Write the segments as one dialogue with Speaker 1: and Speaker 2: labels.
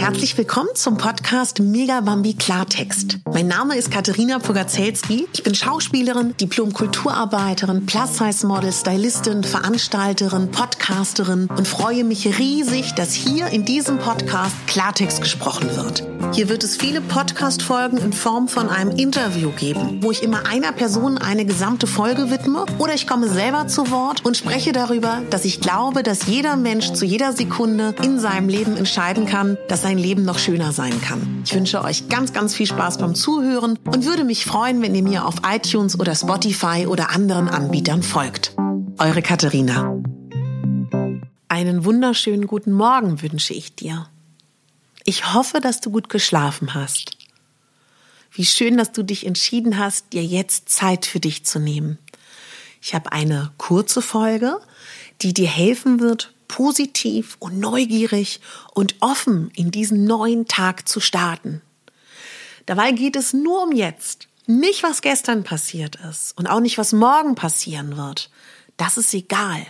Speaker 1: Herzlich willkommen zum Podcast Mega Bambi Klartext. Mein Name ist Katharina Pogacelski. Ich bin Schauspielerin, Diplom-Kulturarbeiterin, Plus-Size-Model, Stylistin, Veranstalterin, Podcasterin und freue mich riesig, dass hier in diesem Podcast Klartext gesprochen wird. Hier wird es viele Podcast-Folgen in Form von einem Interview geben, wo ich immer einer Person eine gesamte Folge widme oder ich komme selber zu Wort und spreche darüber, dass ich glaube, dass jeder Mensch zu jeder Sekunde in seinem Leben entscheiden kann, dass sein Leben noch schöner sein kann. Ich wünsche euch ganz, ganz viel Spaß beim Zuhören und würde mich freuen, wenn ihr mir auf iTunes oder Spotify oder anderen Anbietern folgt. Eure Katharina. Einen wunderschönen guten Morgen wünsche ich dir. Ich hoffe, dass du gut geschlafen hast. Wie schön, dass du dich entschieden hast, dir jetzt Zeit für dich zu nehmen. Ich habe eine kurze Folge, die dir helfen wird, positiv und neugierig und offen in diesen neuen Tag zu starten. Dabei geht es nur um jetzt, nicht was gestern passiert ist und auch nicht was morgen passieren wird. Das ist egal.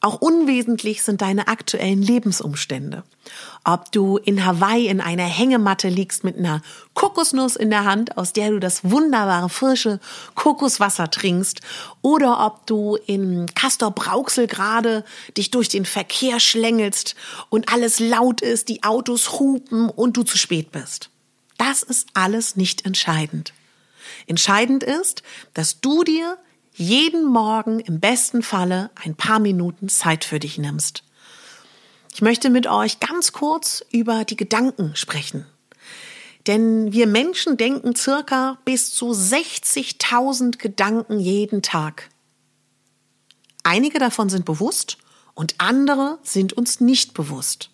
Speaker 1: Auch unwesentlich sind deine aktuellen Lebensumstände. Ob du in Hawaii in einer Hängematte liegst mit einer Kokosnuss in der Hand, aus der du das wunderbare frische Kokoswasser trinkst, oder ob du in Castor Brauxel gerade dich durch den Verkehr schlängelst und alles laut ist, die Autos hupen und du zu spät bist. Das ist alles nicht entscheidend. Entscheidend ist, dass du dir jeden Morgen im besten Falle ein paar Minuten Zeit für dich nimmst. Ich möchte mit euch ganz kurz über die Gedanken sprechen. Denn wir Menschen denken circa bis zu 60.000 Gedanken jeden Tag. Einige davon sind bewusst und andere sind uns nicht bewusst.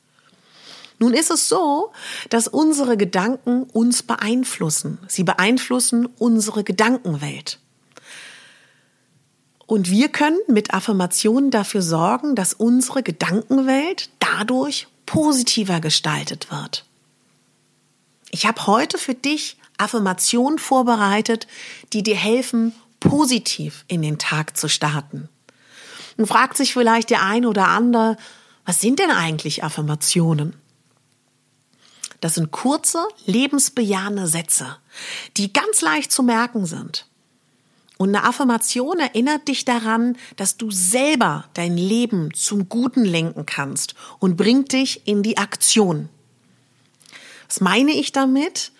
Speaker 1: Nun ist es so, dass unsere Gedanken uns beeinflussen. Sie beeinflussen unsere Gedankenwelt. Und wir können mit Affirmationen dafür sorgen, dass unsere Gedankenwelt dadurch positiver gestaltet wird. Ich habe heute für dich Affirmationen vorbereitet, die dir helfen, positiv in den Tag zu starten. Nun fragt sich vielleicht der ein oder andere, was sind denn eigentlich Affirmationen? Das sind kurze, lebensbejahende Sätze, die ganz leicht zu merken sind. Und eine Affirmation erinnert dich daran, dass du selber dein Leben zum Guten lenken kannst und bringt dich in die Aktion. Was meine ich damit?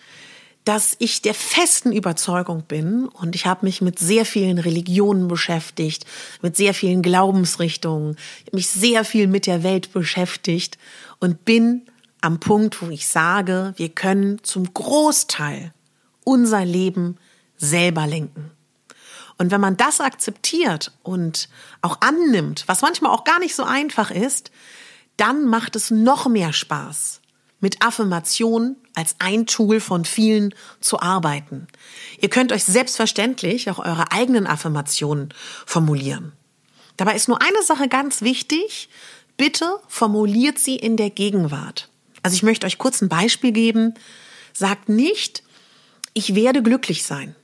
Speaker 1: Dass ich der festen Überzeugung bin und ich habe mich mit sehr vielen Religionen beschäftigt, mit sehr vielen Glaubensrichtungen, mich sehr viel mit der Welt beschäftigt und bin am Punkt, wo ich sage, wir können zum Großteil unser Leben selber lenken. Und wenn man das akzeptiert und auch annimmt, was manchmal auch gar nicht so einfach ist, dann macht es noch mehr Spaß, mit Affirmation als ein Tool von vielen zu arbeiten. Ihr könnt euch selbstverständlich auch eure eigenen Affirmationen formulieren. Dabei ist nur eine Sache ganz wichtig. Bitte formuliert sie in der Gegenwart. Also ich möchte euch kurz ein Beispiel geben. Sagt nicht, ich werde glücklich sein,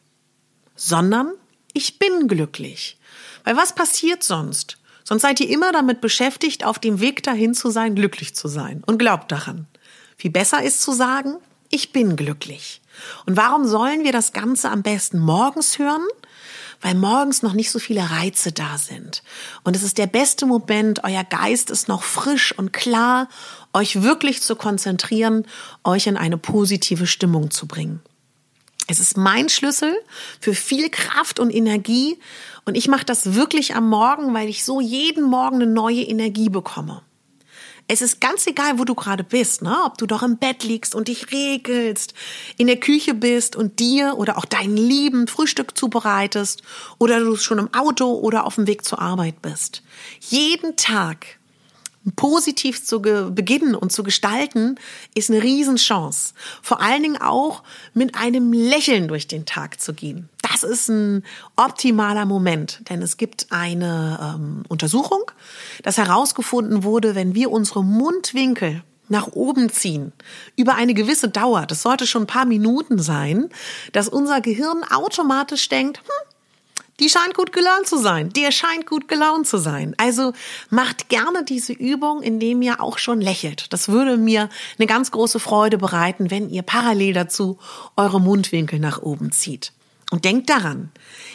Speaker 1: sondern ich bin glücklich. Weil was passiert sonst? Sonst seid ihr immer damit beschäftigt, auf dem Weg dahin zu sein, glücklich zu sein. Und glaubt daran. Viel besser ist zu sagen, ich bin glücklich. Und warum sollen wir das Ganze am besten morgens hören? Weil morgens noch nicht so viele Reize da sind. Und es ist der beste Moment, euer Geist ist noch frisch und klar, euch wirklich zu konzentrieren, euch in eine positive Stimmung zu bringen. Es ist mein Schlüssel für viel Kraft und Energie und ich mache das wirklich am Morgen, weil ich so jeden Morgen eine neue Energie bekomme. Es ist ganz egal, wo du gerade bist, ne? ob du doch im Bett liegst und dich regelst, in der Küche bist und dir oder auch deinen Lieben Frühstück zubereitest oder du schon im Auto oder auf dem Weg zur Arbeit bist. Jeden Tag positiv zu beginnen und zu gestalten, ist eine Riesenchance. Vor allen Dingen auch mit einem Lächeln durch den Tag zu gehen. Das ist ein optimaler Moment, denn es gibt eine ähm, Untersuchung, dass herausgefunden wurde, wenn wir unsere Mundwinkel nach oben ziehen, über eine gewisse Dauer, das sollte schon ein paar Minuten sein, dass unser Gehirn automatisch denkt, hm, die scheint gut gelaunt zu sein. Der scheint gut gelaunt zu sein. Also macht gerne diese Übung, indem ihr auch schon lächelt. Das würde mir eine ganz große Freude bereiten, wenn ihr parallel dazu eure Mundwinkel nach oben zieht. Und denkt daran,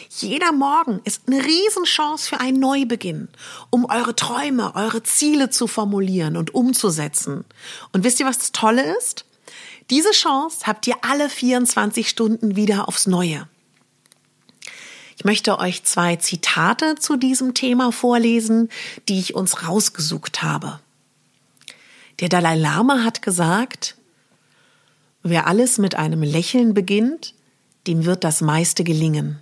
Speaker 1: jeder Morgen ist eine Riesenchance für einen Neubeginn, um eure Träume, eure Ziele zu formulieren und umzusetzen. Und wisst ihr, was das Tolle ist? Diese Chance habt ihr alle 24 Stunden wieder aufs Neue. Ich möchte euch zwei Zitate zu diesem Thema vorlesen, die ich uns rausgesucht habe. Der Dalai Lama hat gesagt, wer alles mit einem Lächeln beginnt, dem wird das meiste gelingen.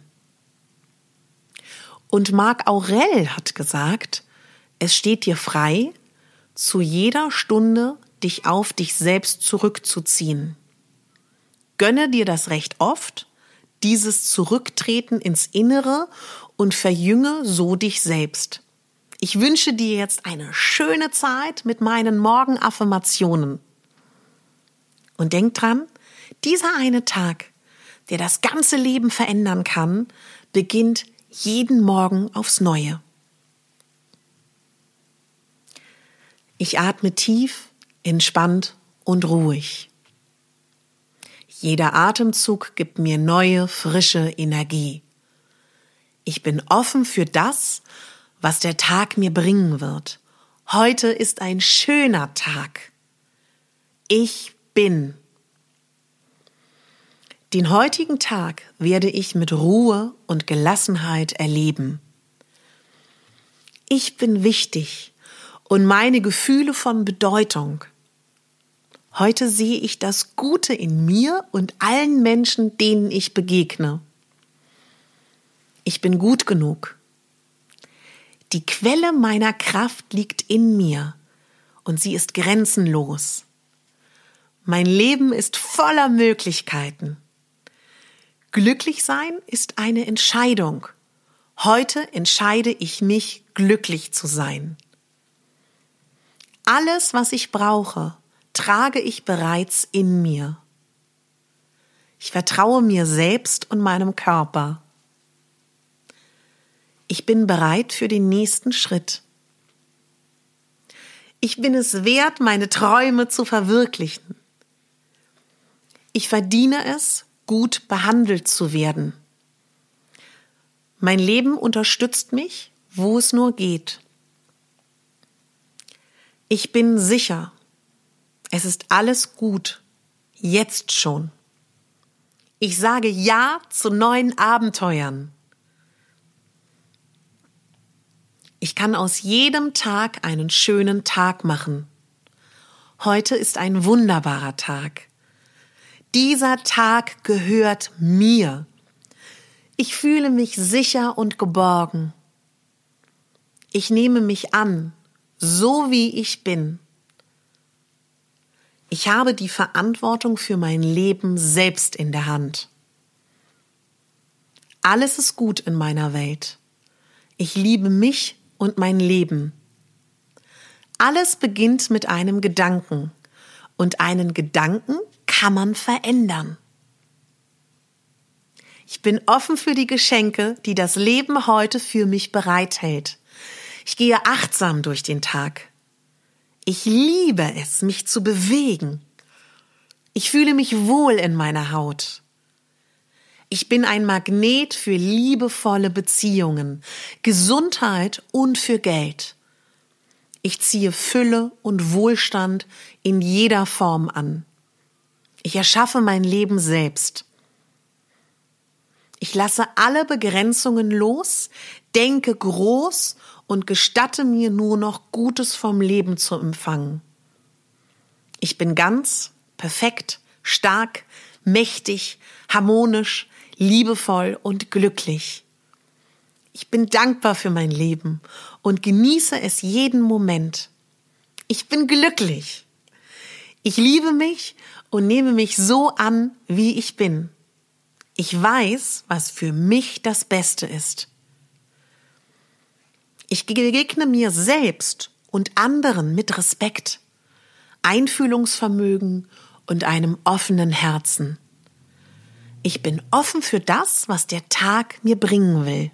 Speaker 1: Und Marc Aurel hat gesagt, es steht dir frei, zu jeder Stunde dich auf dich selbst zurückzuziehen. Gönne dir das recht oft dieses Zurücktreten ins Innere und verjünge so dich selbst. Ich wünsche dir jetzt eine schöne Zeit mit meinen Morgenaffirmationen. Und denk dran, dieser eine Tag, der das ganze Leben verändern kann, beginnt jeden Morgen aufs Neue. Ich atme tief, entspannt und ruhig. Jeder Atemzug gibt mir neue, frische Energie. Ich bin offen für das, was der Tag mir bringen wird. Heute ist ein schöner Tag. Ich bin. Den heutigen Tag werde ich mit Ruhe und Gelassenheit erleben. Ich bin wichtig und meine Gefühle von Bedeutung. Heute sehe ich das Gute in mir und allen Menschen, denen ich begegne. Ich bin gut genug. Die Quelle meiner Kraft liegt in mir und sie ist grenzenlos. Mein Leben ist voller Möglichkeiten. Glücklich sein ist eine Entscheidung. Heute entscheide ich mich, glücklich zu sein. Alles, was ich brauche, trage ich bereits in mir. Ich vertraue mir selbst und meinem Körper. Ich bin bereit für den nächsten Schritt. Ich bin es wert, meine Träume zu verwirklichen. Ich verdiene es, gut behandelt zu werden. Mein Leben unterstützt mich, wo es nur geht. Ich bin sicher, es ist alles gut. Jetzt schon. Ich sage Ja zu neuen Abenteuern. Ich kann aus jedem Tag einen schönen Tag machen. Heute ist ein wunderbarer Tag. Dieser Tag gehört mir. Ich fühle mich sicher und geborgen. Ich nehme mich an, so wie ich bin. Ich habe die Verantwortung für mein Leben selbst in der Hand. Alles ist gut in meiner Welt. Ich liebe mich und mein Leben. Alles beginnt mit einem Gedanken und einen Gedanken kann man verändern. Ich bin offen für die Geschenke, die das Leben heute für mich bereithält. Ich gehe achtsam durch den Tag. Ich liebe es, mich zu bewegen. Ich fühle mich wohl in meiner Haut. Ich bin ein Magnet für liebevolle Beziehungen, Gesundheit und für Geld. Ich ziehe Fülle und Wohlstand in jeder Form an. Ich erschaffe mein Leben selbst. Ich lasse alle Begrenzungen los, denke groß und gestatte mir nur noch Gutes vom Leben zu empfangen. Ich bin ganz, perfekt, stark, mächtig, harmonisch, liebevoll und glücklich. Ich bin dankbar für mein Leben und genieße es jeden Moment. Ich bin glücklich. Ich liebe mich und nehme mich so an, wie ich bin. Ich weiß, was für mich das Beste ist. Ich begegne mir selbst und anderen mit Respekt, Einfühlungsvermögen und einem offenen Herzen. Ich bin offen für das, was der Tag mir bringen will.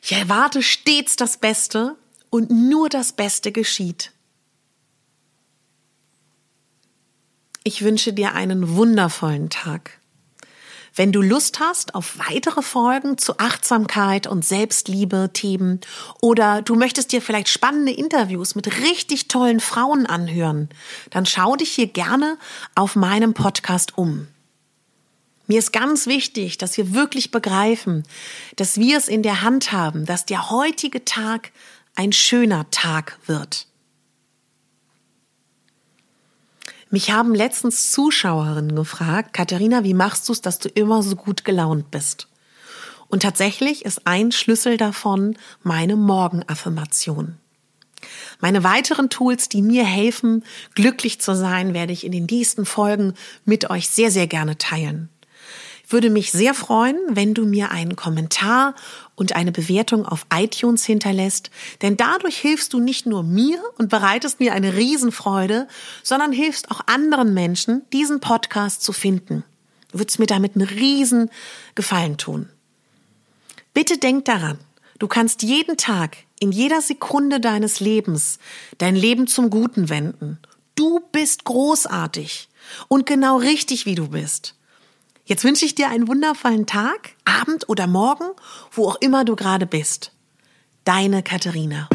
Speaker 1: Ich erwarte stets das Beste und nur das Beste geschieht. Ich wünsche dir einen wundervollen Tag. Wenn du Lust hast auf weitere Folgen zu Achtsamkeit und Selbstliebe Themen oder du möchtest dir vielleicht spannende Interviews mit richtig tollen Frauen anhören, dann schau dich hier gerne auf meinem Podcast um. Mir ist ganz wichtig, dass wir wirklich begreifen, dass wir es in der Hand haben, dass der heutige Tag ein schöner Tag wird. Mich haben letztens Zuschauerinnen gefragt, Katharina, wie machst du es, dass du immer so gut gelaunt bist? Und tatsächlich ist ein Schlüssel davon meine Morgenaffirmation. Meine weiteren Tools, die mir helfen, glücklich zu sein, werde ich in den nächsten Folgen mit euch sehr, sehr gerne teilen würde mich sehr freuen, wenn du mir einen Kommentar und eine Bewertung auf iTunes hinterlässt, denn dadurch hilfst du nicht nur mir und bereitest mir eine Riesenfreude, sondern hilfst auch anderen Menschen, diesen Podcast zu finden. Du würdest mir damit einen riesen Gefallen tun. Bitte denk daran, du kannst jeden Tag, in jeder Sekunde deines Lebens, dein Leben zum Guten wenden. Du bist großartig und genau richtig, wie du bist. Jetzt wünsche ich dir einen wundervollen Tag, Abend oder Morgen, wo auch immer du gerade bist. Deine Katharina.